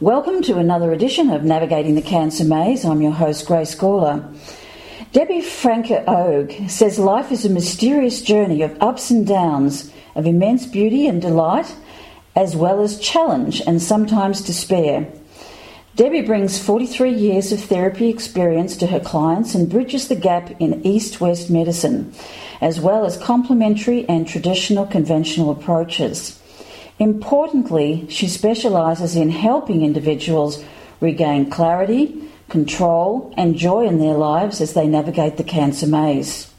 Welcome to another edition of Navigating the Cancer Maze. I'm your host, Grace Gawler. Debby Franke Ogg says life is a mysterious journey of ups and downs, of immense beauty and delight, as well as challenge and sometimes despair. Debby brings 43 years of therapy experience to her clients and bridges the gap in East West medicine, as well as complementary and traditional conventional approaches. Importantly, she specialises in helping individuals regain clarity, control, and joy in their lives as they navigate the cancer maze.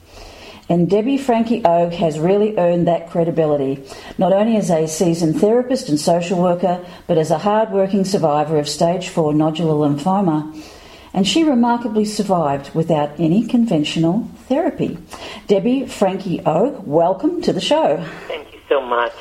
And Debby Franke Ogg has really earned that credibility, not only as a seasoned therapist and social worker, but as a hard-working survivor of stage 4 nodular lymphoma. And she remarkably survived without any conventional therapy. Debby Franke Ogg, welcome to the show. Thank you so much.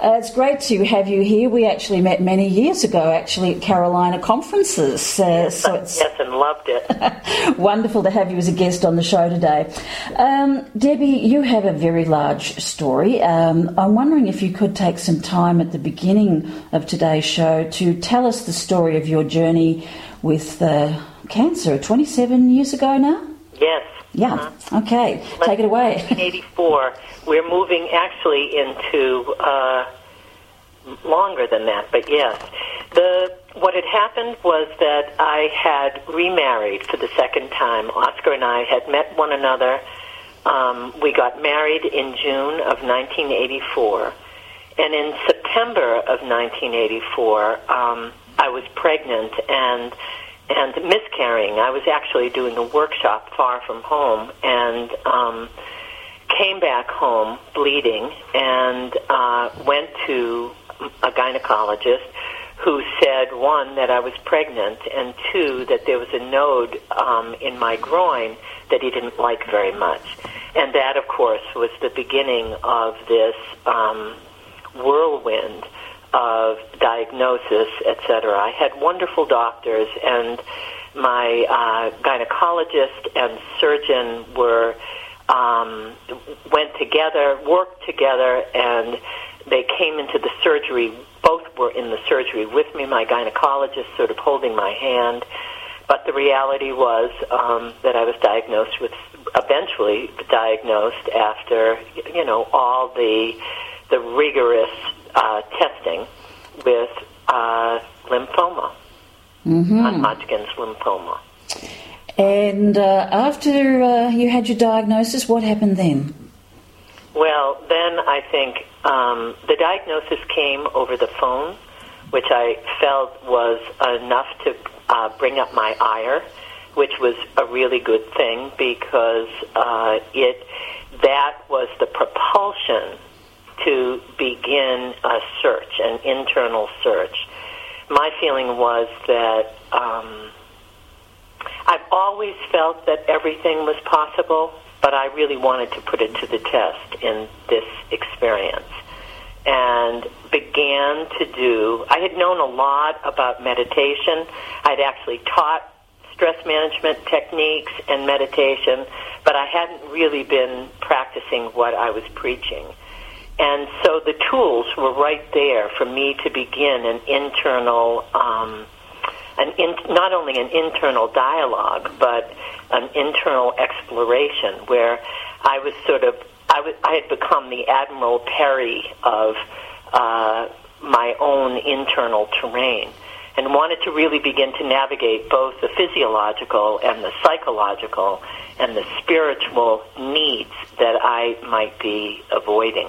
Uh, it's great to have you here. We actually met many years ago, actually at Carolina conferences. Uh, yes, so it's yes, and loved it. wonderful to have you as a guest on the show today. Um, Debby, you have a very large story. Um, I'm wondering if you could take some time at the beginning of today's show to tell us the story of your journey with uh, cancer 27 years ago now? Yes. Yeah. Uh-huh. Okay. Let's Take it away. 1984. We're moving actually into uh, longer than that, but yes. The what had happened was that I had remarried for the second time. Oscar and I had met one another. Um, we got married in June of 1984, and in September of 1984, um, I was pregnant and and miscarrying. I was actually doing a workshop far from home and um, came back home bleeding and uh, went to a gynecologist who said one that I was pregnant and two that there was a node um, in my groin that he didn't like very much, and that of course was the beginning of this um, whirlwind of diagnosis, etc. I had wonderful doctors, and my uh, gynecologist and surgeon were um, went together, worked together, and they came into the surgery. Both were in the surgery with me. My gynecologist sort of holding my hand. But the reality was um, that I was diagnosed with, eventually diagnosed after, you know, all the the rigorous uh, testing with uh, lymphoma, mm-hmm. non-Hodgkin's lymphoma. And uh, after uh, you had your diagnosis, what happened then? Well, then I think um, the diagnosis came over the phone, which I felt was enough to uh, bring up my ire, which was a really good thing because uh, it that was the propulsion to begin a search, an internal search. My feeling was that um, I've always felt that everything was possible, but I really wanted to put it to the test in this experience. And began to do, I had known a lot about meditation. I'd actually taught stress management techniques and meditation, but I hadn't really been practicing what I was preaching. And so the tools were right there for me to begin an internal, um, an in, not only an internal dialogue, but an internal exploration where I was sort of, I, had become the Admiral Perry of uh, my own internal terrain and wanted to really begin to navigate both the physiological and the psychological and the spiritual needs that I might be avoiding.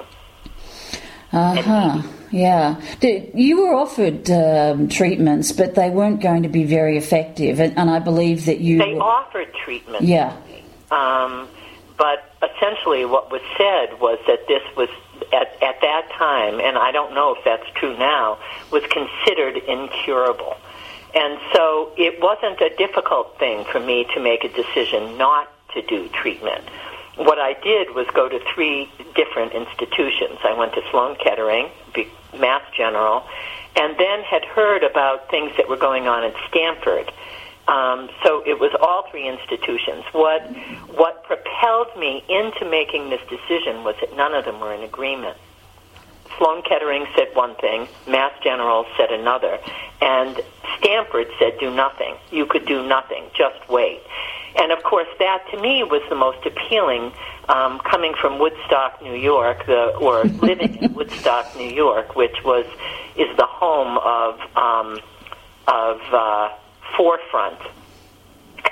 Uh huh. Yeah. You were offered um, treatments, but they weren't going to be very effective, and, and I believe that you. They offered treatment. Yeah. Um, but essentially, what was said was that this was at, at that time, and I don't know if that's true now, was considered incurable. And so it wasn't a difficult thing for me to make a decision not to do treatment what I did was go to three different institutions. I went to Sloan Kettering, Mass General, and then had heard about things that were going on at Stanford. Um, so it was all three institutions. What what propelled me into making this decision was that none of them were in agreement. Sloan Kettering said one thing, Mass General said another, and Stanford said do nothing. You could do nothing, just wait. And of course, that to me was the most appealing, um, coming from Woodstock, New York, the, or living in Woodstock, New York, which was is the home of um, of uh, Forefront,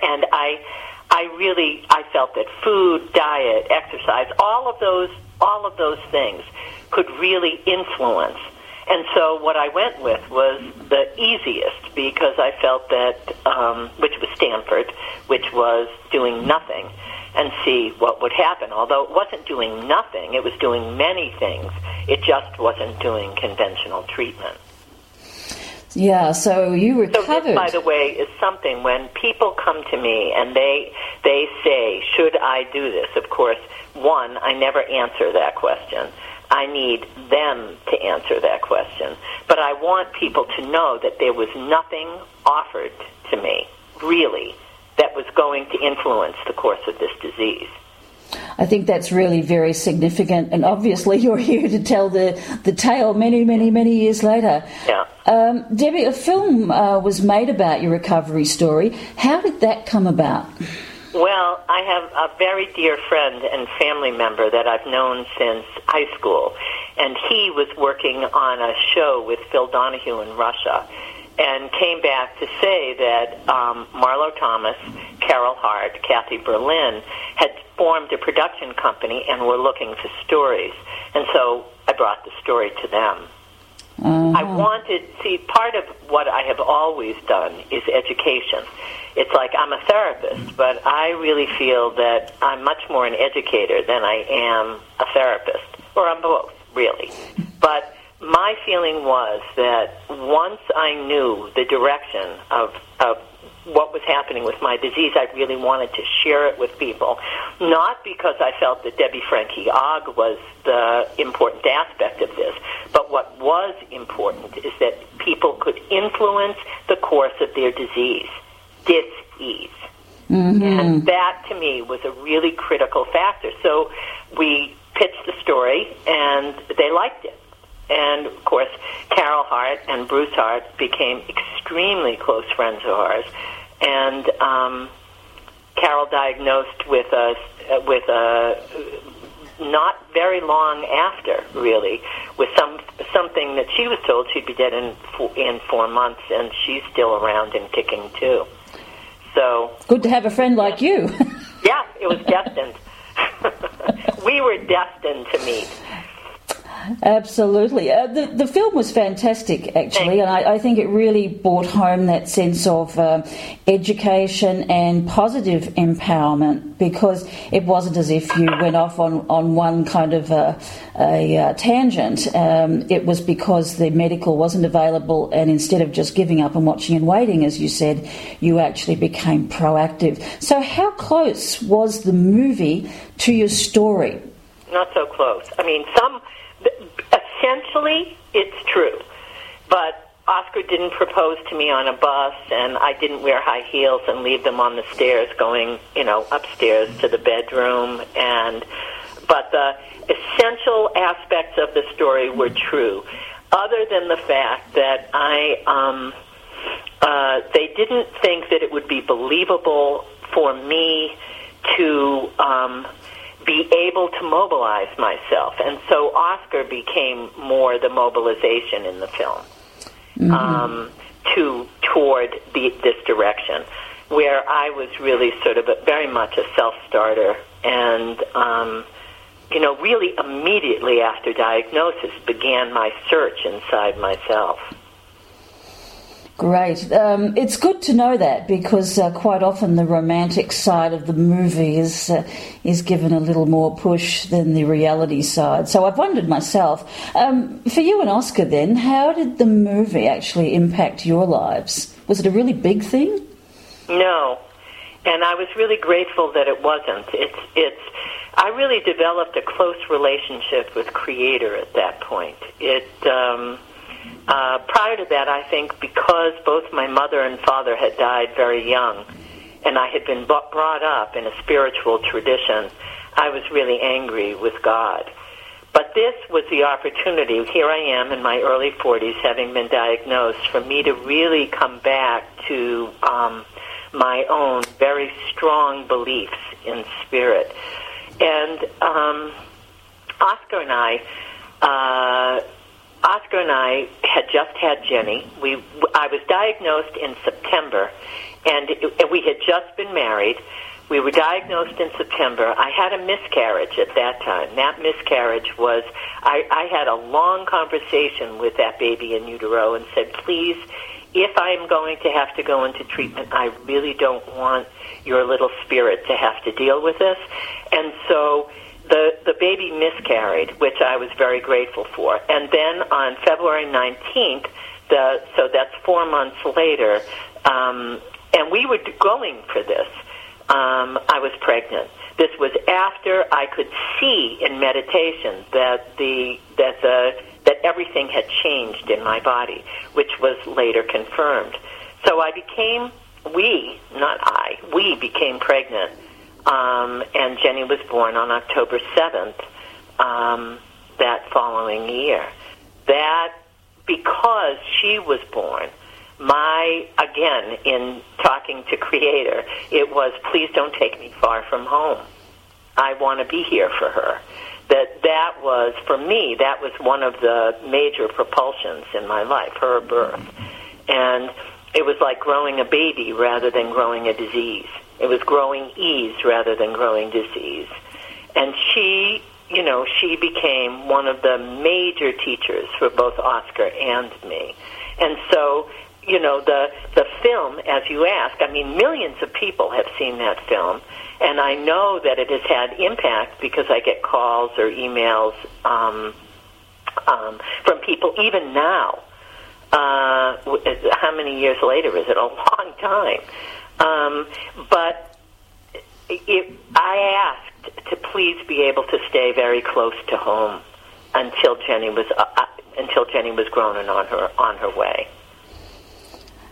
and I I really I felt that food, diet, exercise, all of those all of those things could really influence. And so what I went with was the easiest because I felt that, um, which was Stanford, which was doing nothing and see what would happen. Although it wasn't doing nothing, it was doing many things. It just wasn't doing conventional treatment. Yeah, so you recovered. So this, by the way, is something when people come to me and they they say, "Should I do this?" Of course, one, I never answer that question. I need them to answer that question. But I want people to know that there was nothing offered to me, really, that was going to influence the course of this disease. I think that's really very significant, and obviously you're here to tell the, the tale many, many, many years later. Yeah. Um, Debby, a film uh, was made about your recovery story. How did that come about? Well, I have a very dear friend and family member that I've known since high school, and he was working on a show with Phil Donahue in Russia, and came back to say that um, Marlo Thomas, Carol Hart, Kathy Berlin had formed a production company and were looking for stories, and so I brought the story to them. Uh-huh. I wanted, see, part of what I have always done is education it's like I'm a therapist, but I really feel that I'm much more an educator than I am a therapist, or I'm both, really. But my feeling was that once I knew the direction of, of what was happening with my disease, I really wanted to share it with people. Not because I felt that Debby Franke Ogg was the important aspect of this, but what was important is that people could influence the course of their disease dis-ease. Mm-hmm. And that, to me, was a really critical factor. So we pitched the story, and they liked it. And, of course, Carol Hart and Bruce Hart became extremely close friends of ours. And um, Carol diagnosed with a, with a not very long after, really, with some something that she was told she'd be dead in four, in four months, and she's still around and kicking too. So good to have a friend like you. yeah, it was destined. we were destined to meet. Absolutely. Uh, the, the film was fantastic, actually, and I, I, think it really brought home that sense of uh, education and positive empowerment because it wasn't as if you went off on, on one kind of a, a, a tangent. Um, it was because the medical wasn't available, and instead of just giving up and watching and waiting, as you said, you actually became proactive. So, how close was the movie to your story? Not so close. I mean, some essentially, it's true. But Oscar didn't propose to me on a bus, and I didn't wear high heels and leave them on the stairs going, you know, upstairs to the bedroom. And but the essential aspects of the story were true, other than the fact that I. Um, uh, they didn't think that it would be believable for me to um, be able to mobilize myself. And so Oscar became more the mobilization in the film mm-hmm. um, to toward the, this direction, where I was really sort of a, very much a self starter and. Um, you know, really immediately after diagnosis began my search inside myself. Great. Um, it's good to know that because uh, quite often the romantic side of the movie is uh, is given a little more push than the reality side. So I've wondered myself, um, for you and Oscar, then, how did the movie actually impact your lives? Was it a really big thing? No, and I was really grateful that it wasn't. It's it's. I really developed a close relationship with Creator at that point. It. Um, uh, prior to that, I think because both my mother and father had died very young, and I had been brought up in a spiritual tradition, I was really angry with God. But but this was the opportunity. Here I am in my early 40s, having been diagnosed, for me to really come back to um, my own very strong beliefs in spirit. And um, Oscar and I, uh, Oscar and I had just had Jenny. We, I was diagnosed in September, and, it, we had just been married. We were diagnosed in September. I had a miscarriage at that time. That miscarriage was, I, I had a long conversation with that baby in utero and said, please, if I'm going to have to go into treatment, I really don't want your little spirit to have to deal with this. And so the, the baby miscarried, which I was very grateful for. And then on February 19th, the, so that's four months later, um, and we were going for this um, I was pregnant. This was after I could see in meditation that the that the that everything had changed in my body, which was later confirmed. So I became we, not I, we became pregnant, um, and Jenny was born on October seventh um, that following year. That because she was born my again in talking to creator it was please don't take me far from home. I want to be here for her. That that was for me that was one of the major propulsions in my life her birth. And it was like growing a baby rather than growing a disease it was growing ease rather than growing disease. And she you know she became one of the major teachers for both oscar and me. And so you know the the film as you ask i mean millions of people have seen that film. And i know that it has had impact because i get calls or emails um, um, from people even now. Uh, how many years later is it? A long time um, but it, i asked to please be able to stay very close to home until jenny was uh, uh until jenny was grown and on her on her way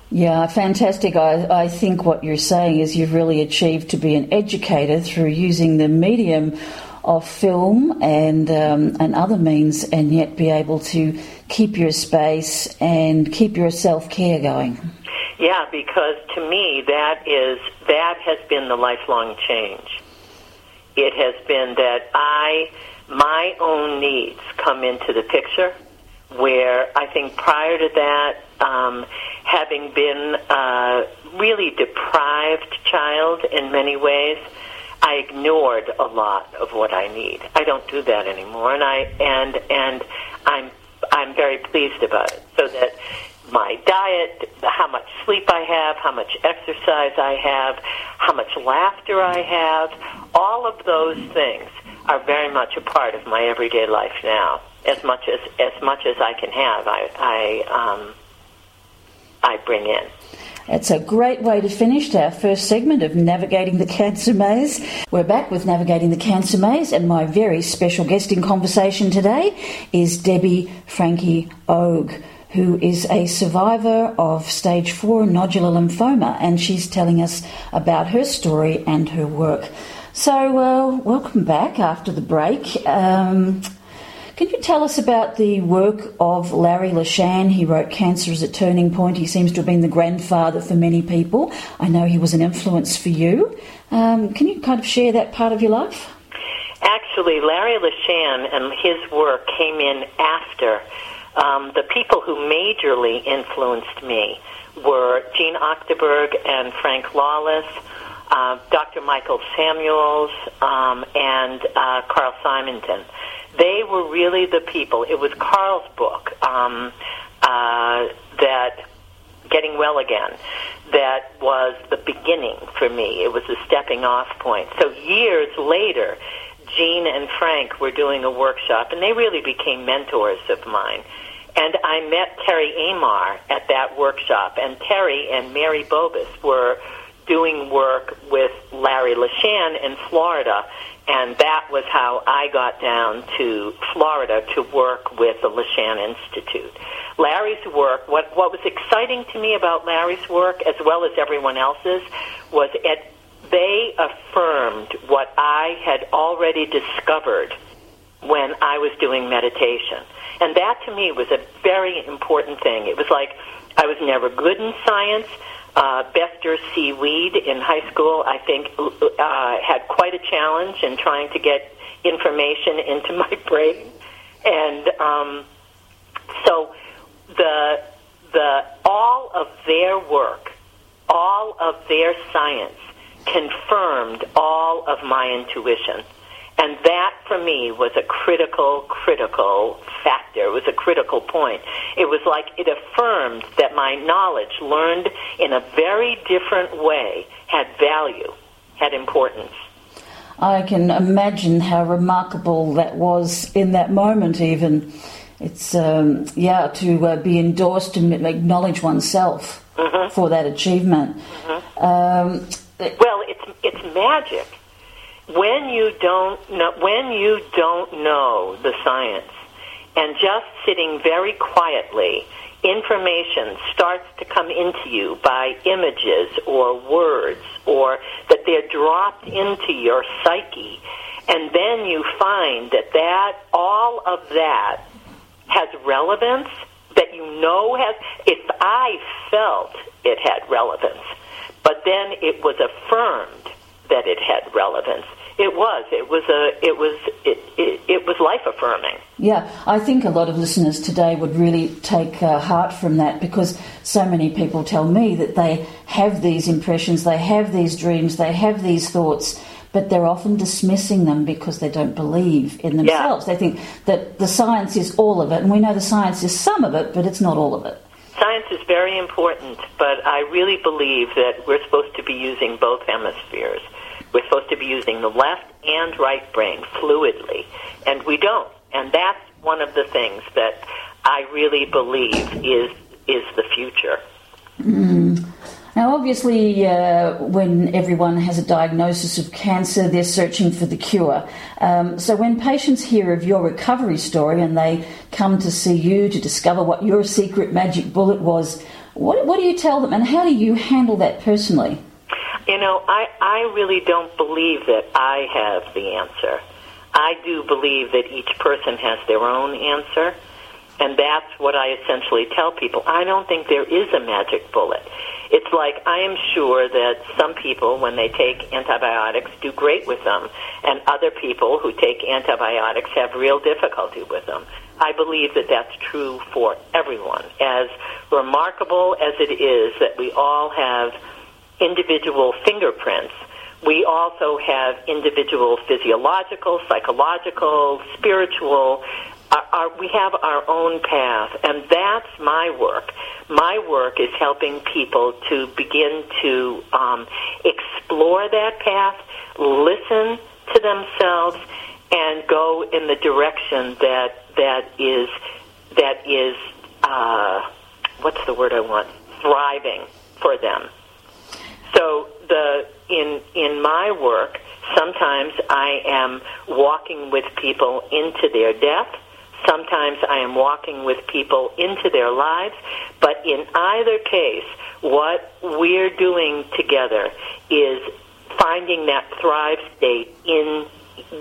yeah, fantastic. I, I think what you're saying is you've really achieved to be an educator through using the medium of film and um, and other means, and yet be able to keep your space and keep your self care going. Yeah, because to me that is that has been the lifelong change. It has been that I my own needs come into the picture, where I think prior to that um, having been a really deprived child in many ways, I ignored a lot of what I need. I don't do that anymore, and I and and I'm I'm very pleased about it. So that my diet, how much sleep I have, how much exercise I have, how much laughter I have, all of those things are very much a part of my everyday life now. As much as as much as I can have, I I um, I bring in. It's a great way to finish our first segment of Navigating the Cancer Maze. We're back with Navigating the Cancer Maze, and my very special guest in conversation today is Debby Franke Ogg, who is a survivor of stage 4 nodular lymphoma, and she's telling us about her story and her work. So, uh, welcome back after the break. Um, can you tell us about the work of Larry LeShan? He wrote Cancer is a Turning Point. He seems to have been the grandfather for many people. I know he was an influence for you. Um, can you kind of share that part of your life? Actually, Larry LeShan and his work came in after. Um, the people who majorly influenced me were Jeanne Achterberg and Frank Lawlis, uh, Dr. Michael Samuels, um, and uh, Carl Simonton they were really the people. It was Carl's book um, uh, that Getting Well Again that was the beginning for me. It was a stepping off point. So years later, Jeanne and Frank were doing a workshop, and they really became mentors of mine. And I met Terry Amar at that workshop, and Terry and Mary Bobus were doing work with Larry LeShan in Florida and that was how I got down to Florida to work with the LeShan Institute. Larry's work, what, what was exciting to me about Larry's work, as well as everyone else's, was it, they affirmed what I had already discovered when I was doing meditation. And that to me was a very important thing. It was like I was never good in science. Uh, Bester C. Weed in high school, I think, uh, had quite a challenge in trying to get information into my brain. And um, so the, the, all of their work, all of their science confirmed all of my intuition. And that for me was a critical, critical factor. It was a critical point. It was like it affirmed that my knowledge learned in a very different way had value, had importance. I can imagine how remarkable that was in that moment, even. It's, um, yeah, to uh, be endorsed and acknowledge oneself mm-hmm. for that achievement. Mm-hmm. Um, well, it's, it's magic when you don't know, when you don't know the science and just sitting very quietly, information starts to come into you by images or words or that they're dropped into your psyche. And then you find that that, all of that has relevance that you know has, if I felt it had relevance, but then it was affirmed that it had relevance. It was. It was a. It was. It. It, it was life affirming. Yeah, I think a lot of listeners today would really take uh, heart from that because so many people tell me that they have these impressions, they have these dreams, they have these thoughts, but they're often dismissing them because they don't believe in themselves. Yeah. They think that the science is all of it, and we know the science is some of it, but it's not all of it. Science is very important, but I really believe that we're supposed to be using both hemispheres. We're supposed to be using the left and right brain fluidly, and we don't. And that's one of the things that I really believe is is the future. Mm. Now, obviously, uh, when everyone has a diagnosis of cancer, they're searching for the cure. Um, so, when patients hear of your recovery story and they come to see you to discover what your secret magic bullet was, what, what do you tell them and how do you handle that personally? You know, I, I really don't believe that I have the answer. I do believe that each person has their own answer, and that's what I essentially tell people. I don't think there is a magic bullet. It's like I am sure that some people, when they take antibiotics, do great with them, and other people who take antibiotics have real difficulty with them. I believe that that's true for everyone. As remarkable as it is that we all have individual fingerprints, we also have individual physiological, psychological, spiritual. Our, our, we have our own path, and that's my work. My work is helping people to begin to um, explore that path, listen to themselves, and go in the direction that that is that is uh, what's the word I want? Thriving for them. So the in in my work, sometimes I am walking with people into their death. Sometimes I am walking with people into their lives, but in either case, what we're doing together is finding that thrive state in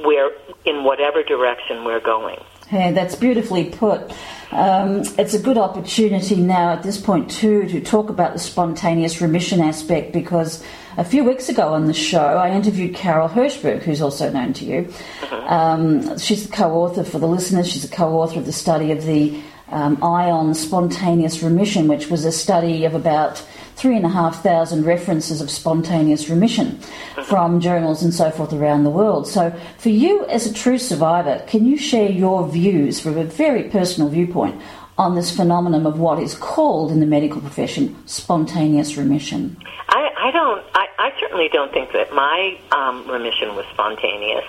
where in whatever direction we're going. Hey, that's beautifully put. Um, it's a good opportunity now at this point too to talk about the spontaneous remission aspect because a few weeks ago on the show I interviewed Caryle Hirshberg, who's also known to you. Um, she's the co-author for the listeners. She's a co-author of the study of the um, ION spontaneous remission, which was a study of about three and a half thousand references of spontaneous remission from journals and so forth around the world. So, for you as a true survivor, can you share your views from a very personal viewpoint on this phenomenon of what is called in the medical profession spontaneous remission? I, I don't. I, I, certainly don't think that my um, remission was spontaneous.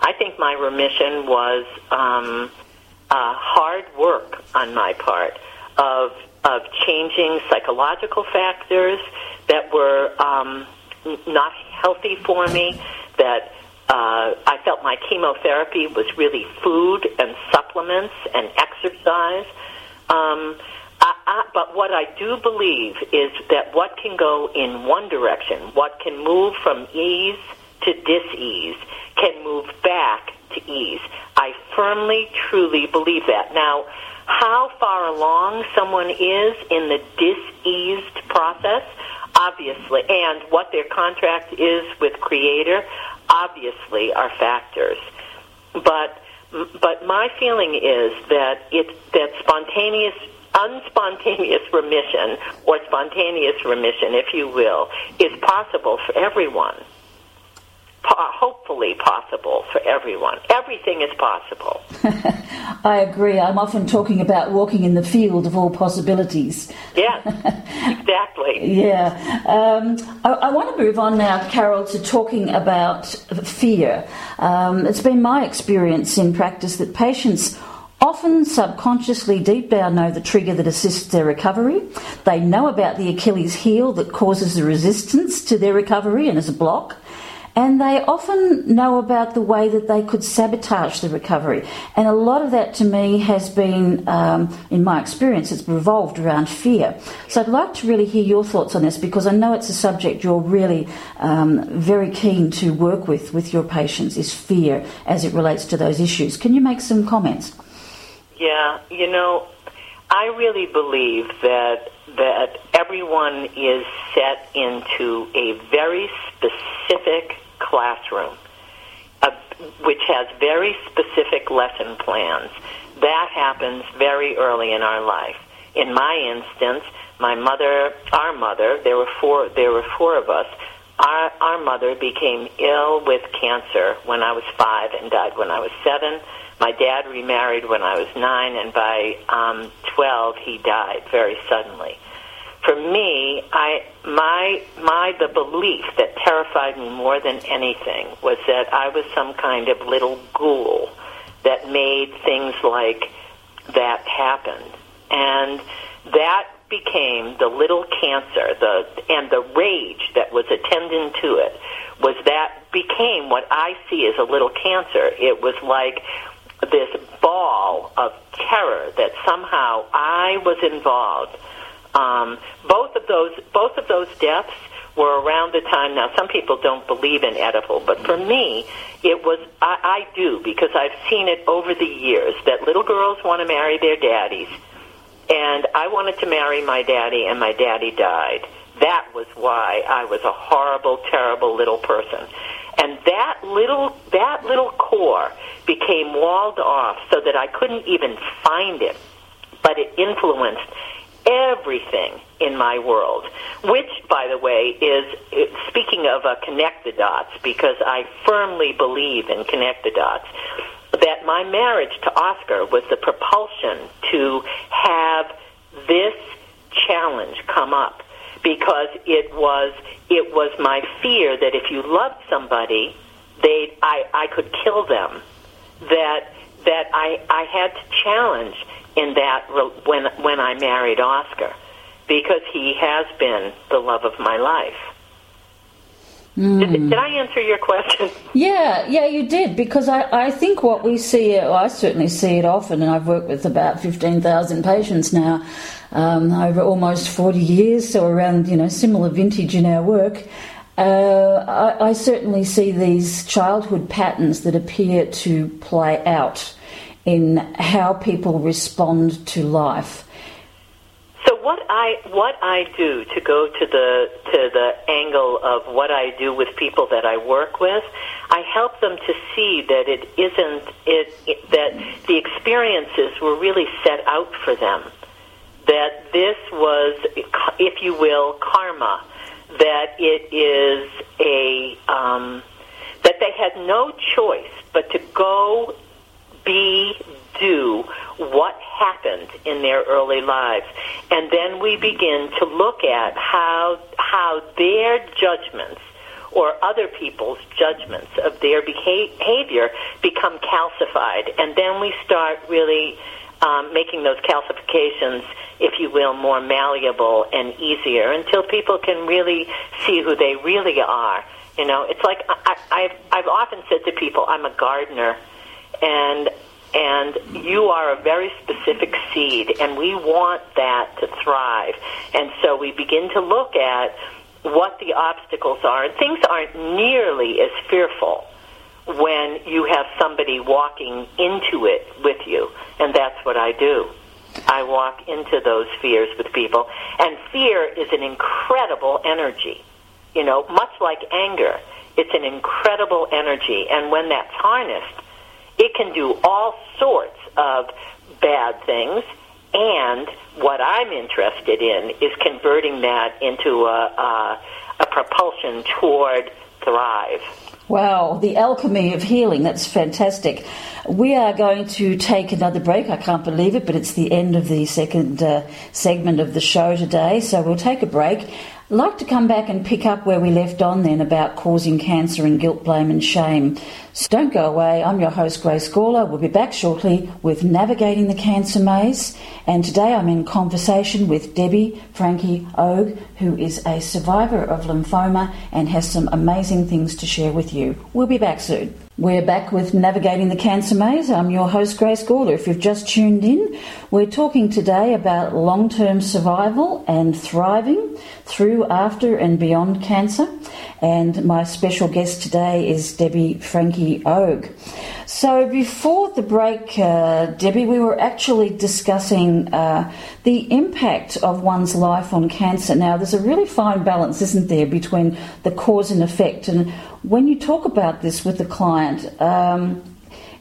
I think my remission was um, uh, hard work on my part of of changing psychological factors that were um, not healthy for me. That uh, I felt my chemotherapy was really food and supplements and exercise. Um, I, I, but what I do believe is that what can go in one direction, what can move from ease to dis-ease, can move back to ease. I firmly, truly believe that. Now, how far along someone is in the diseased process, obviously, and what their contract is with Creator, obviously, are factors. But but my feeling is that it that spontaneous unspontaneous remission or spontaneous remission, if you will, is possible for everyone hopefully possible for everyone. Everything is possible. I agree. I'm often talking about walking in the field of all possibilities. Yeah, exactly. yeah. Um, I, I, want to move on now, Carol, to talking about fear. Um, it's been my experience in practice that patients often subconsciously deep down know the trigger that assists their recovery. They know about the Achilles heel that causes the resistance to their recovery and is a block and they often know about the way that they could sabotage the recovery. And a lot of that to me has been, um, in my experience, it's revolved around fear. So I'd like to really hear your thoughts on this because I know it's a subject you're really um, very keen to work with with your patients is fear as it relates to those issues. Can you make some comments? Yeah, you know, I really believe that that everyone is set into a very specific classroom, uh, which has very specific lesson plans. That happens very early in our life. In my instance, my mother, our mother, there were four, there were four of us. Our, our mother became ill with cancer when I was five and died when I was seven. My dad remarried when I was nine, and by um, 12, he died very suddenly for me, I my my the belief that terrified me more than anything was that I was some kind of little ghoul that made things like that happen, and that became the little cancer. The and the rage that was attendant to it was that became what I see as a little cancer. It was like this ball of terror that somehow I was involved um, both of those both of those deaths were around the time. Now, some people don't believe in Oedipal, but for me, it was I, I do because I've seen it over the years that little girls want to marry their daddies, and I wanted to marry my daddy, and my daddy died. That was why I was a horrible, terrible little person. And that little that little core became walled off so that I couldn't even find it. But it influenced everything in my world, which, by the way, is speaking of uh, connect the dots, because I firmly believe in connect the dots. That my marriage to Oscar was the propulsion to have this challenge come up because it was it was my fear that if you loved somebody, they I, I could kill them. That that I I had to challenge in that when when I married Oscar, because he has been the love of my life. Mm. Did, did, I answer your question? Yeah, yeah, you did. Because I, I think what we see, well, I certainly see it often, and I've worked with about 15,000 patients now um, over almost 40 years, so around, you know, similar vintage in our work. Uh, I, I certainly see these childhood patterns that appear to play out in how people respond to life. So what I what I do to go to the to the angle of what I do with people that I work with, I help them to see that it isn't it, it that the experiences were really set out for them. That this was, if you will, karma. That it is a um, that they had no choice but to go be, do what happened in their early lives. And then we begin to look at how, how their judgments or other people's judgments of their behavior become calcified. And then we start really um, making those calcifications, if you will, more malleable and easier until people can really see who they really are. You know, it's like I, I've, I've often said to people, I'm a gardener and and you are a very specific seed, and we want that to thrive. And so we begin to look at what the obstacles are, and things aren't nearly as fearful when you have somebody walking into it with you, and that's what I do. I walk into those fears with people, and fear is an incredible energy. You know, much like anger, it's an incredible energy, and when that's harnessed, it can do all sorts of bad things. And what I'm interested in is converting that into a, a, a propulsion toward thrive. Wow, the alchemy of healing. That's fantastic. We are going to take another break. I can't believe it, but it's the end of the second uh, segment of the show today. So we'll take a break. I'd like to come back and pick up where we left on then about causing cancer and guilt, blame, and shame. So don't go away. I'm your host, Grace Gawler. We'll be back shortly with Navigating the Cancer Maze. And today I'm in conversation with Debby Franke Ogg, who is a survivor of lymphoma and has some amazing things to share with you. We'll be back soon. We're back with Navigating the Cancer Maze. I'm your host, Grace Gawler. If you've just tuned in, we're talking today about long term survival and thriving through, after, and beyond cancer. And my special guest today is Debby Franke Ogg. So before the break, uh, Debby, we were actually discussing uh, the impact of one's life on cancer. Now, there's a really fine balance, isn't there, between the cause and effect. And when you talk about this with the client, um,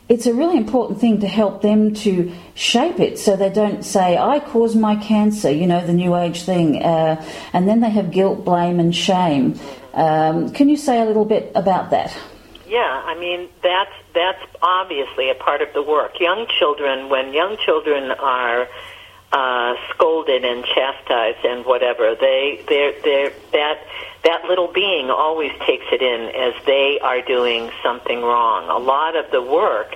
it's a really important thing to help them to shape it so they don't say, I caused my cancer, you know, the new age thing, uh, and then they have guilt, blame, and shame. Um, can you say a little bit about that? Yeah, I mean that's that's obviously a part of the work. Young children, when young children are uh, scolded and chastised and whatever, they they they that that little being always takes it in as they are doing something wrong. A lot of the work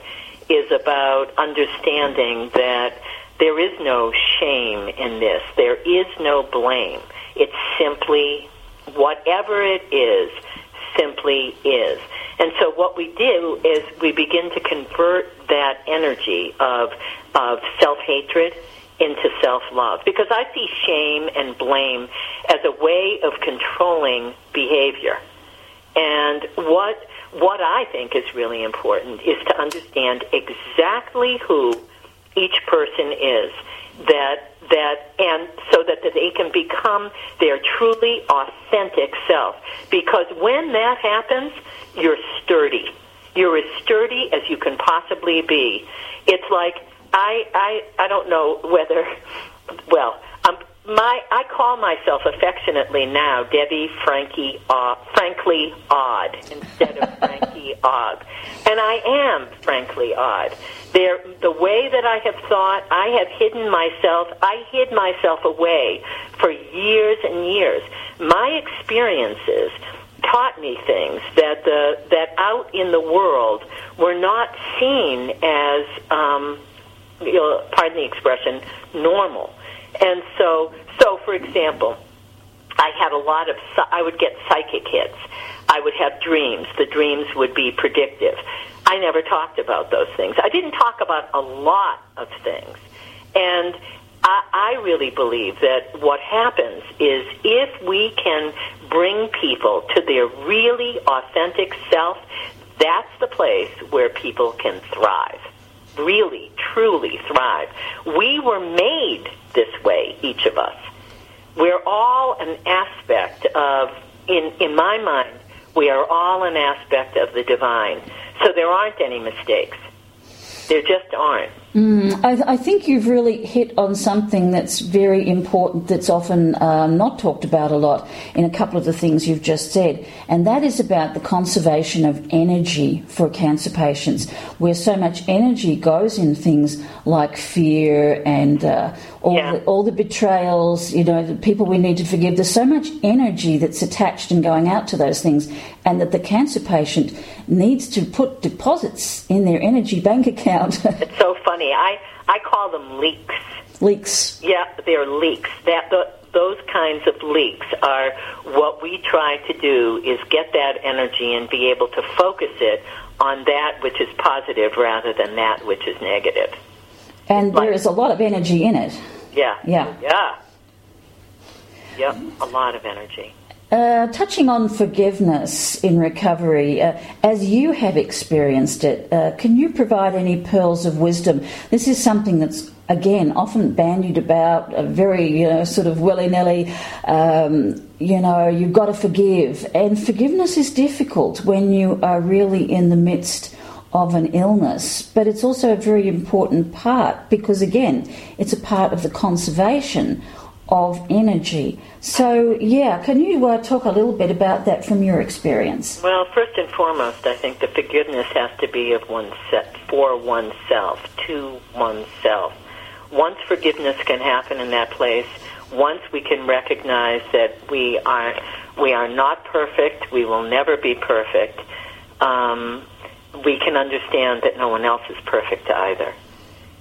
is about understanding that there is no shame in this. There is no blame. It's simply whatever it is, simply is. And so what we do is we begin to convert that energy of, of self-hatred into self-love. Because I see shame and blame as a way of controlling behavior. And what, what I think is really important is to understand exactly who each person is that that and so that, that they can become their truly authentic self because when that happens you're sturdy you're as sturdy as you can possibly be it's like i i i don't know whether well um my I call myself affectionately now Debby Frankie uh, frankly odd instead of Frankie odd. and I am frankly odd. There, the way that I have thought, I have hidden myself. I hid myself away for years and years. My experiences taught me things that the that out in the world were not seen as, um, you know, pardon the expression, normal. And so, so for example, I had a lot of, I would get psychic hits. I would have dreams. The dreams would be predictive. I never talked about those things. I didn't talk about a lot of things. And I, I really believe that what happens is if we can bring people to their really authentic self, that's the place where people can thrive. Really, truly thrive. We were made this way, each of us. We're all an aspect of, in, in my mind, we are all an aspect of the divine. So there aren't any mistakes. There just aren't. Mm, I, I, think you've really hit on something that's very important that's often uh, not talked about a lot in a couple of the things you've just said, and that is about the conservation of energy for cancer patients, where so much energy goes in things like fear and uh, all, yeah. the, all the betrayals, you know, the people we need to forgive. There's so much energy that's attached and going out to those things, and that the cancer patient needs to put deposits in their energy bank account. it's so funny funny. I I call them leaks. Leaks. Yeah, they're leaks. That the, those kinds of leaks are what we try to do is get that energy and be able to focus it on that which is positive rather than that which is negative. And like, there is a lot of energy in it. Yeah. Yeah. Yeah. Yep, a lot of energy. Uh, touching on forgiveness in recovery, uh, as you have experienced it, uh, can you provide any pearls of wisdom? This is something that's again often bandied about, uh, very you know, sort of willy nilly. Um, you know, you've got to forgive, and forgiveness is difficult when you are really in the midst of an illness, but it's also a very important part because, again, it's a part of the conservation of energy. So, yeah, can you uh, talk a little bit about that from your experience? Well, first and foremost, I think the forgiveness has to be of oneself, for oneself, to oneself. Once forgiveness can happen in that place, once we can recognize that we are we are not perfect, we will never be perfect. Um, we can understand that no one else is perfect either.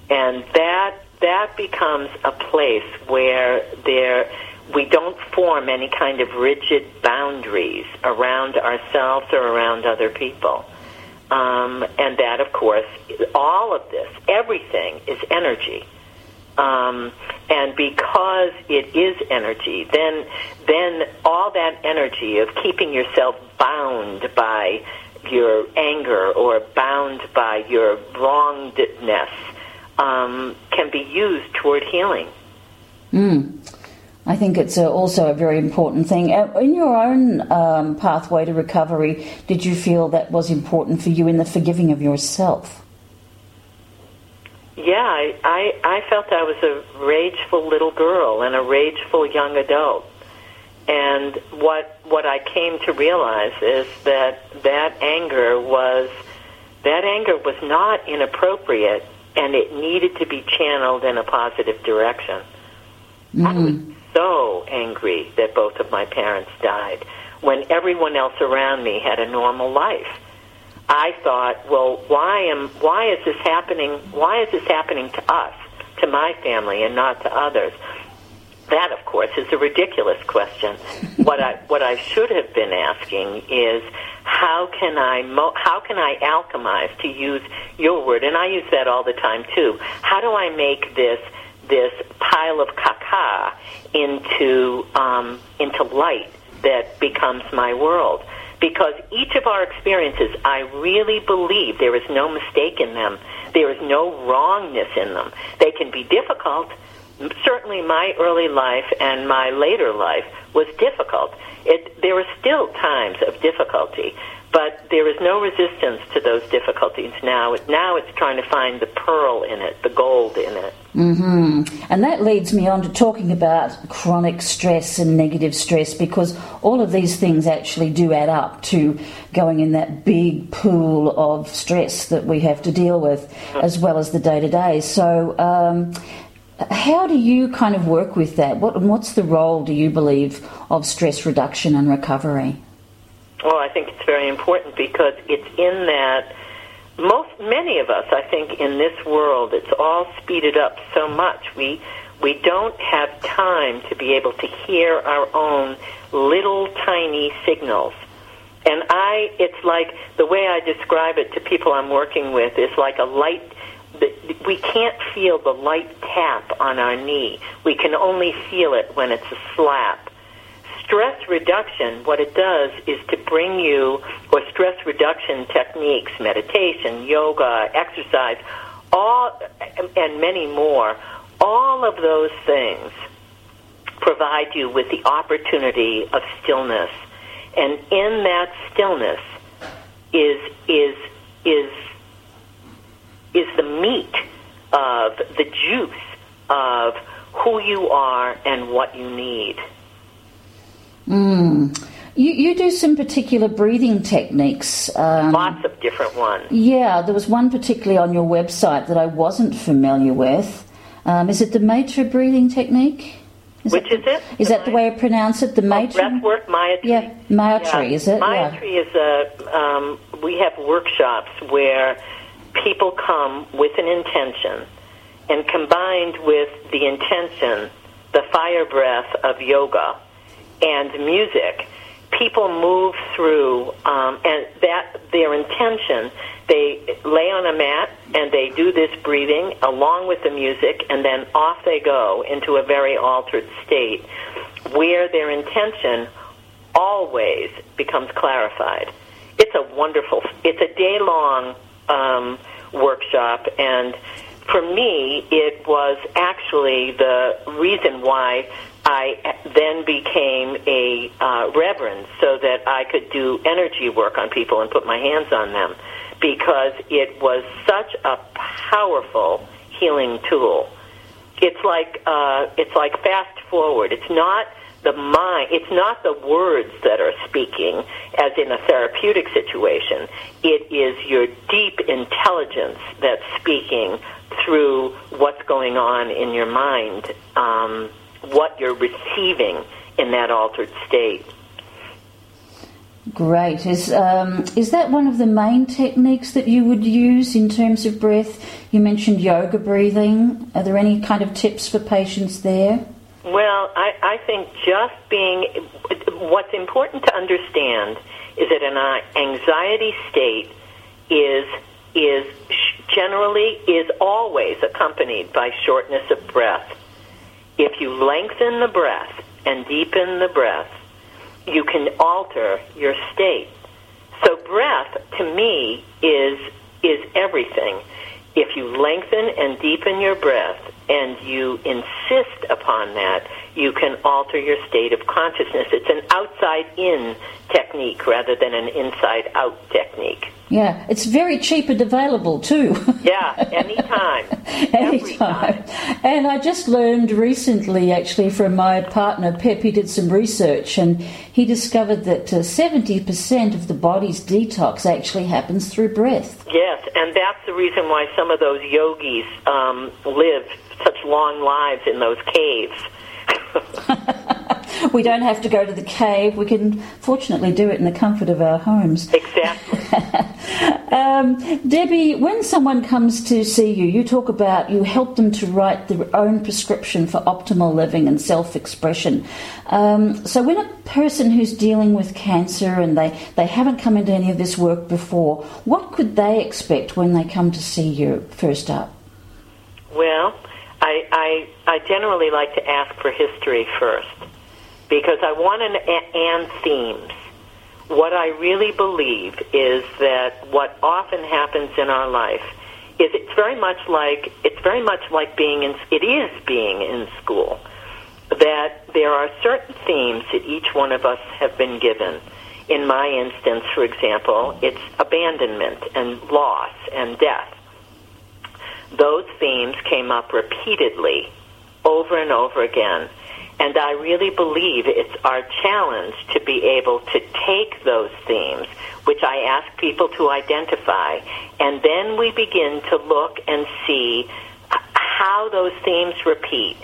And that that becomes a place where there we don't form any kind of rigid boundaries around ourselves or around other people. Um, and that, of course, all of this, everything is energy. Um, and because it is energy, then then all that energy of keeping yourself bound by your anger or bound by your wrongedness um, can be used toward healing. Mm. I think it's a, also a very important thing. Uh, in your own um, pathway to recovery, did you feel that was important for you in the forgiving of yourself? Yeah, I, I, I felt I was a rageful little girl and a rageful young adult. And what what I came to realize is that that anger was that anger was not inappropriate, and it needed to be channeled in a positive direction. Mm. I was so angry that both of my parents died when everyone else around me had a normal life. I thought, well, why am why is this happening? Why is this happening to us, to my family, and not to others? That, of course, is a ridiculous question. what I what I should have been asking is how can I mo- how can I alchemize to use your word, and I use that all the time too. How do I make this this pile of caca into um, into light that becomes my world? Because each of our experiences, I really believe there is no mistake in them. There is no wrongness in them. They can be difficult certainly my early life and my later life was difficult. It, there were still times of difficulty, but there is no resistance to those difficulties now. Now it's trying to find the pearl in it, the gold in it. Mm-hmm. And that leads me on to talking about chronic stress and negative stress because all of these things actually do add up to going in that big pool of stress that we have to deal with, mm-hmm. as well as the day to day. So, um, how do you kind of work with that? What, what's the role, do you believe, of stress reduction and recovery? Well, I think it's very important because it's in that most many of us, I think, in this world, it's all speeded up so much. We we don't have time to be able to hear our own little tiny signals. And I, it's like the way I describe it to people I'm working with is like a light we can't feel the light tap on our knee. We can only feel it when it's a slap. Stress reduction, what it does is to bring you, or stress reduction techniques, meditation, yoga, exercise, all, and many more, all of those things provide you with the opportunity of stillness. And in that stillness is, is, is is the meat of the juice of who you are and what you need. Mm. You, you do some particular breathing techniques. Um, Lots of different ones. Yeah, there was one particularly on your website that I wasn't familiar with. Um, is it the Maitri breathing technique? Is Which is it? Is that the way I pronounce it? The oh, Maitri? Breathwork, Maitri. Yeah, Maitri, yeah. is it? Maitri yeah. is a, um, we have workshops where people come with an intention, and combined with the intention, the fire breath of yoga and music, people move through, um, and that their intention, they lay on a mat and they do this breathing along with the music, and then off they go into a very altered state, where their intention always becomes clarified. It's a wonderful, it's a day long um, workshop, and for me, it was actually the reason why I then became a uh, reverend so that I could do energy work on people and put my hands on them because it was such a powerful healing tool. It's like uh, it's like fast forward. It's not the mind. It's not the words that are speaking, as in a therapeutic situation. It is your deep intelligence that's speaking through what's going on in your mind, um, what you're receiving in that altered state. Great. Is um, is that one of the main techniques that you would use in terms of breath? You mentioned yoga breathing. Are there any kind of tips for patients there? Well, I, I think just being what's important to understand is that an uh, anxiety state is is generally is always accompanied by shortness of breath. If you lengthen the breath and deepen the breath, you can alter your state. So breath to me is is everything. If you lengthen and deepen your breath and you insist upon that, you can alter your state of consciousness. It's an outside in technique rather than an inside out technique. Yeah, it's very cheap and available too. yeah, anytime. anytime. And I just learned recently, actually, from my partner Pep, he did some research and he discovered that uh, 70% of the body's detox actually happens through breath. Yes, and that's the reason why some of those yogis um, live such long lives in those caves. we don't have to go to the cave. We can fortunately do it in the comfort of our homes. Exactly. um, Debby, when someone comes to see you, you talk about you help them to write their own prescription for optimal living and self expression. Um, so, when a person who's dealing with cancer and they, they haven't come into any of this work before, what could they expect when they come to see you first up? Well, I, I, I generally like to ask for history first because I want an and themes. What I really believe is that what often happens in our life is it's very much like it's very much like being in it is being in school that there are certain themes that each one of us have been given. In my instance, for example, it's abandonment and loss and death. Those themes came up repeatedly over and over again and I really believe it's our challenge to be able to take those themes, which I ask people to identify, and then we begin to look and see how those themes repeat.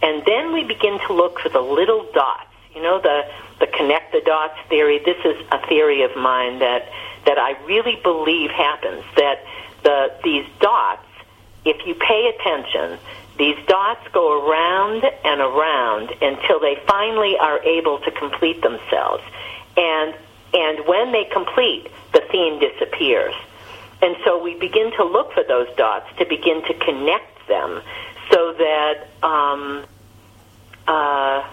And then we begin to look for the little dots. You know, the, the connect the dots theory. This is a theory of mine that, that I really believe happens. That the, these dots, if you pay attention, these dots go around and around until they finally are able to complete themselves. And, and when they complete, the theme disappears. And so we begin to look for those dots to begin to connect them so that um, uh,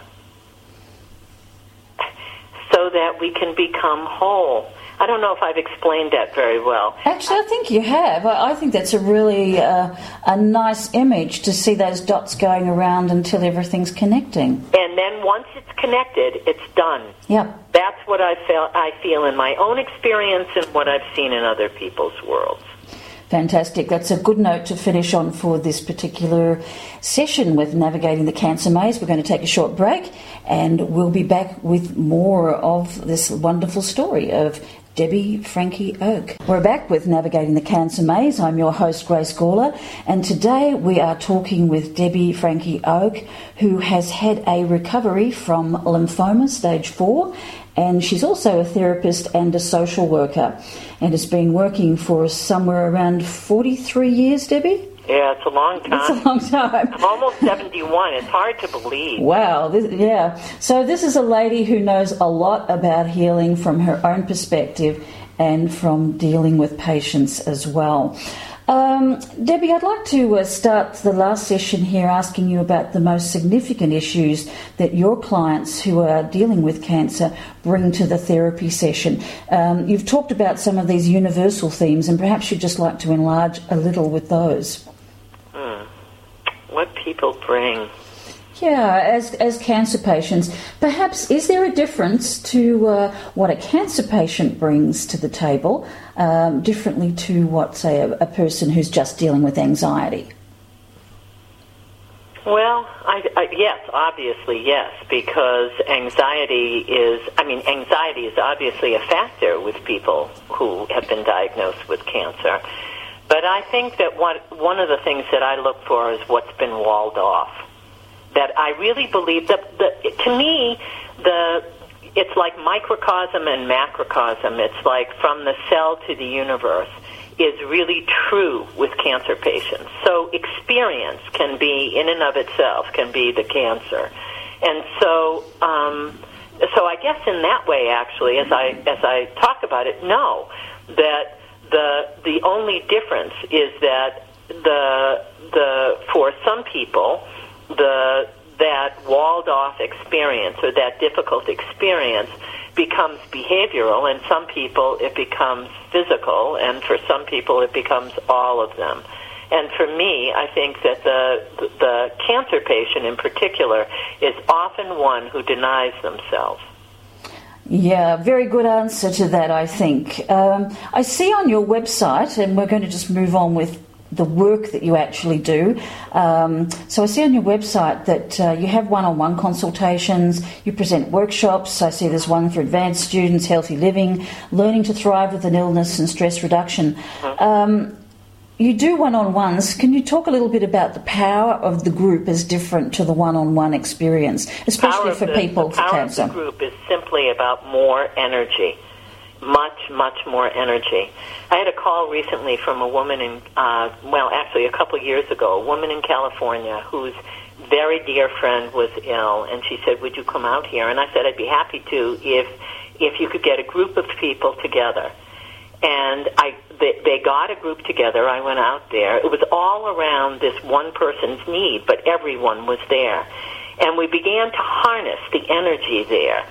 so that we can become whole. I don't know if I've explained that very well. Actually, I think you have. I think that's a really uh, a nice image to see those dots going around until everything's connecting. And then once it's connected, it's done. Yep. That's what I feel. I feel in my own experience and what I've seen in other people's worlds. Fantastic. That's a good note to finish on for this particular session with Navigating the Cancer Maze. We're going to take a short break and we'll be back with more of this wonderful story of Debby Franke Ogg. We're back with Navigating the Cancer Maze. I'm your host, Grace Gawler, and today we are talking with Debby Franke Ogg, who has had a recovery from lymphoma stage four, and she's also a therapist and a social worker, and has been working for somewhere around 43 years, Debby? Yeah, it's a long time. It's a long time. I'm almost 71. It's hard to believe. Wow. This, yeah. So this is a lady who knows a lot about healing from her own perspective and from dealing with patients as well. Um, Debby, I'd like to uh, start the last session here asking you about the most significant issues that your clients who are dealing with cancer bring to the therapy session. Um, you've talked about some of these universal themes, and perhaps you'd just like to enlarge a little with those. What people bring. Yeah, as, as cancer patients, perhaps is there a difference to uh, what a cancer patient brings to the table um, differently to what, say, a, a, person who's just dealing with anxiety? Well, I, I, yes, obviously, yes, because anxiety is, I mean, anxiety is obviously a factor with people who have been diagnosed with cancer. But I think that one, one of the things that I look for is what's been walled off that I really believe that the, to me the it's like microcosm and macrocosm. It's like from the cell to the universe is really true with cancer patients. So experience can be in and of itself can be the cancer, and so um, so I guess in that way, actually, as I as I talk about it, no, that the the only difference is that the the for some people the that walled off experience or that difficult experience becomes behavioral and some people it becomes physical and for some people it becomes all of them. And for me i think that the the cancer patient in particular is often one who denies themselves yeah, very good answer to that, I think. Um, I see on your website, and we're going to just move on with the work that you actually do. Um, so I see on your website that uh, you have one-on-one consultations, you present workshops. I see there's one for advanced students, healthy living, learning to thrive with an illness, and stress reduction. Um, you do one-on-ones. Can you talk a little bit about the power of the group as different to the one-on-one experience, especially for the, people the with cancer? Of the group is simply about more energy much, much more energy. I had a call recently from a woman in, uh, well, actually a couple of years ago, a woman in California whose very dear friend was ill, and she said, "Would you come out here?" And I said, "I'd be happy to if if you could get a group of people together." And I, they, they got a group together. I went out there. It was all around this one person's need, but everyone was there, and we began to harness the energy there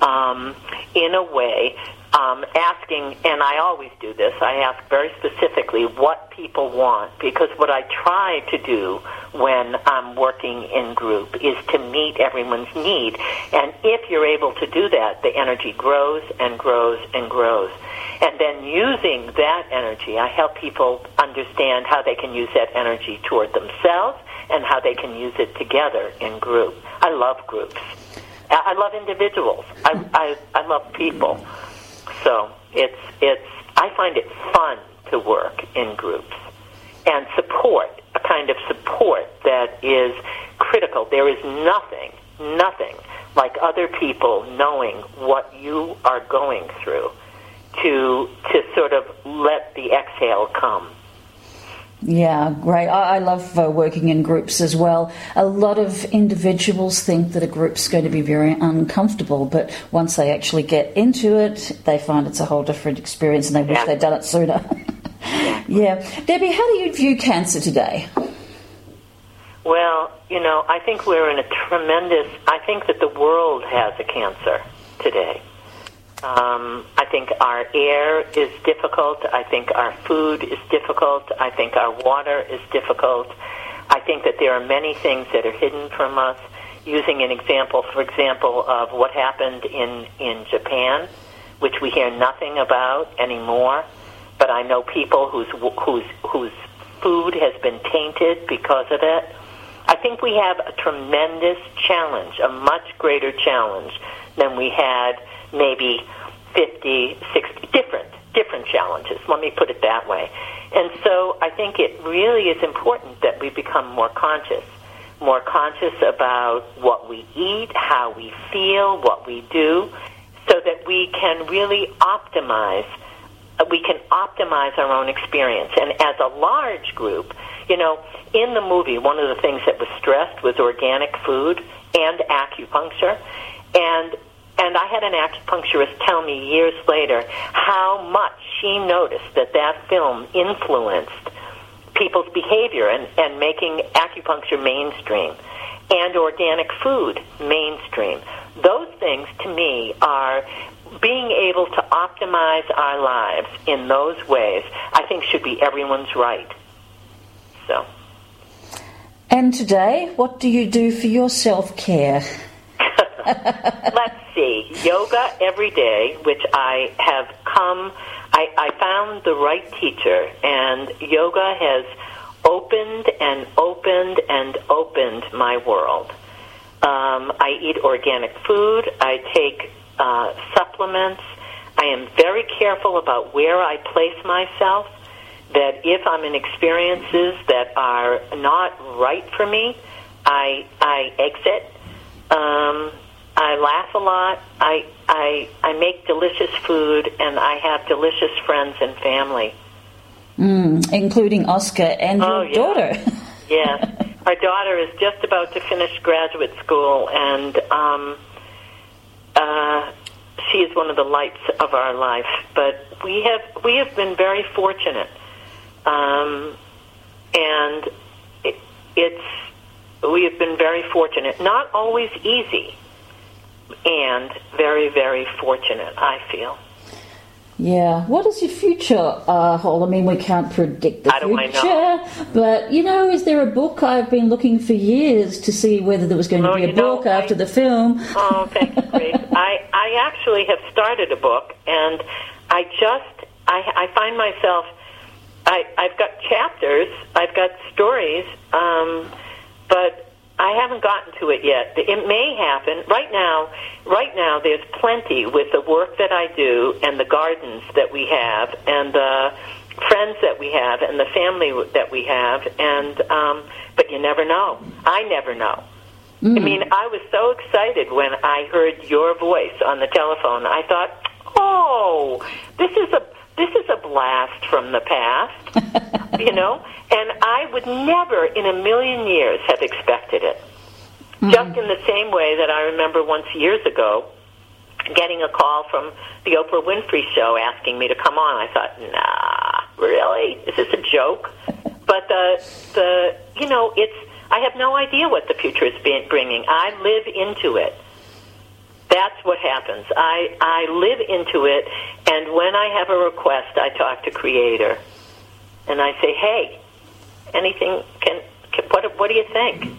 um, in a way um, asking, and I always do this, I ask very specifically what people want because what I try to do when I'm working in group is to meet everyone's need. And if you're able to do that, the energy grows and grows and grows. And then using that energy, I help people understand how they can use that energy toward themselves and how they can use it together in group. I love groups. I love individuals. I, I, I love people. So it's it's I find it fun to work in groups and support a kind of support that is critical. There is nothing, nothing like other people knowing what you are going through to to sort of let the exhale come yeah, great. I, I love uh, working in groups as well. A lot of individuals think that a group's going to be very uncomfortable, but once they actually get into it, they find it's a whole different experience and they wish they'd done it sooner. yeah. Debby, how do you view cancer today? Well, you know, I think we're in a tremendous, I think that the world has a cancer today. Um, I think our air is difficult. I think our food is difficult. I think our water is difficult. I think that there are many things that are hidden from us. Using an example, for example, of what happened in, in Japan, which we hear nothing about anymore, but I know people whose, whose, whose food has been tainted because of it. I think we have a tremendous challenge, a much greater challenge than we had maybe 50, 60 different different challenges. Let me put it that way. And so I think it really is important that we become more conscious, more conscious about what we eat, how we feel, what we do, so that we can really optimize uh, we can optimize our own experience. And as a large group, you know, in the movie, one of the things that was stressed was organic food and acupuncture. And and I had an acupuncturist tell me years later how much she noticed that that film influenced people's behavior and, and making acupuncture mainstream and organic food mainstream. Those things to me are being able to optimize our lives in those ways, I think should be everyone's right. So. And today, what do you do for your self care? Let's. Yoga every day, which I have come, I, I found the right teacher, and yoga has opened and opened and opened my world. Um, I eat organic food. I take uh, supplements. I am very careful about where I place myself. That if I'm in experiences that are not right for me, I I exit. Um, I laugh a lot. I I I make delicious food, and I have delicious friends and family. Mm, including Oscar and oh, your daughter. yes, our daughter is just about to finish graduate school, and um, uh, she is one of the lights of our life. But we have we have been very fortunate, um, and it, it's we have been very fortunate. Not always easy, and very very fortunate. I feel. Yeah. What does your future uh, hold? I mean, we can't predict the How do I future, know? but you know, is there a book? I've been looking for years to see whether there was going to Oh, be a you know, book after I- the film. Oh, thank you, Grace. I, I actually have started a book, and I just, I, I find myself, I, I've got chapters, I've got stories, um, but I haven't gotten to it yet. It may happen. Right now, right now, there's plenty with the work that I do and the gardens that we have and the friends that we have and the family that we have. And um, but you never know. I never know. I mean, I was so excited when I heard your voice on the telephone. I thought, "Oh, this is a this is a blast from the past," you know. And I would never, in a million years, have expected it. Hmm. Just in the same way that I remember once years ago getting a call from the Oprah Winfrey Show asking me to come on. I thought, nah, really? Is this a joke? But the the you know, it's I have no idea what the future is being, bringing. I live into it. That's what happens. I I live into it, and when I have a request, I talk to Creator, and I say, hey, anything can, can what what do you think?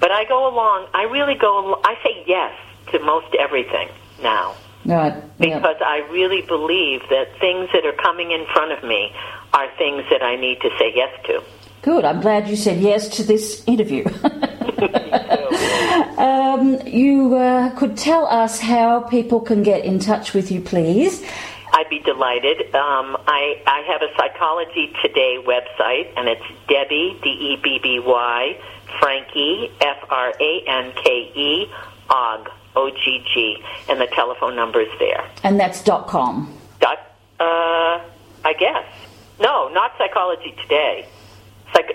But I go along. I really go. I say yes to most everything now yeah. because I really believe that things that are coming in front of me are things that I need to say yes to. Good. I'm glad you said yes to this interview. um, you uh, could tell us how people can get in touch with you, please. I'd be delighted. Um, I, I have a Psychology Today website, and it's Debby, D E B B Y, Franke, F R A N K E, Ogg, O G G, and the telephone number is there. And that's dot .com. Dot, uh, I guess. No, not Psychology Today.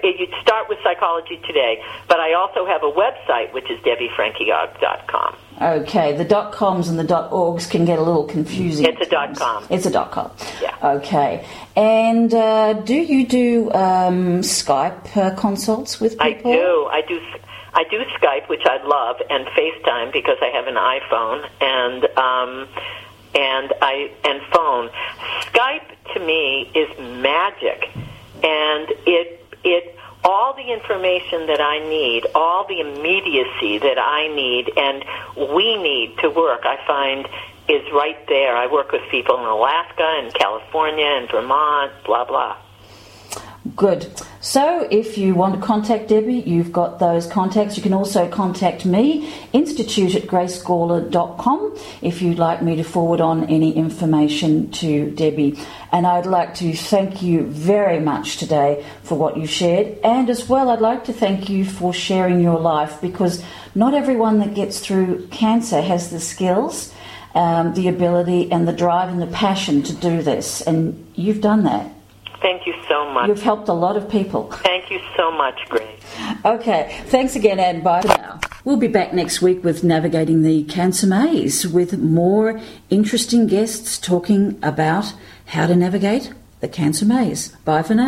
You'd start with Psychology Today, but I also have a website, which is DebbyFrankeOgg.com. Okay, the dot coms and the dot orgs can get a little confusing. It's a dot com. It's a dot com. Yeah. Okay. And uh, do you do um, Skype uh, consults with people? I do. I do. I do Skype, which I love, and FaceTime because I have an iPhone and um, and I and phone. Skype to me is magic, and it it all the information that I need, all the immediacy that I need, and we need to work. I find is right there. I work with people in Alaska and California and Vermont, blah blah. Good. So, if you want to contact Debby, you've got those contacts. You can also contact me, institute at gracegawler.com, if you'd like me to forward on any information to Debby. And I'd like to thank you very much today for what you shared. And as well, I'd like to thank you for sharing your life because not everyone that gets through cancer has the skills, um, the ability, and the drive and the passion to do this. And you've done that. Thank you so much. You've helped a lot of people. Thank you so much, Grace. Okay, thanks again, and bye for now. We'll be back next week with Navigating the Cancer Maze with more interesting guests talking about how to navigate the cancer maze. Bye for now.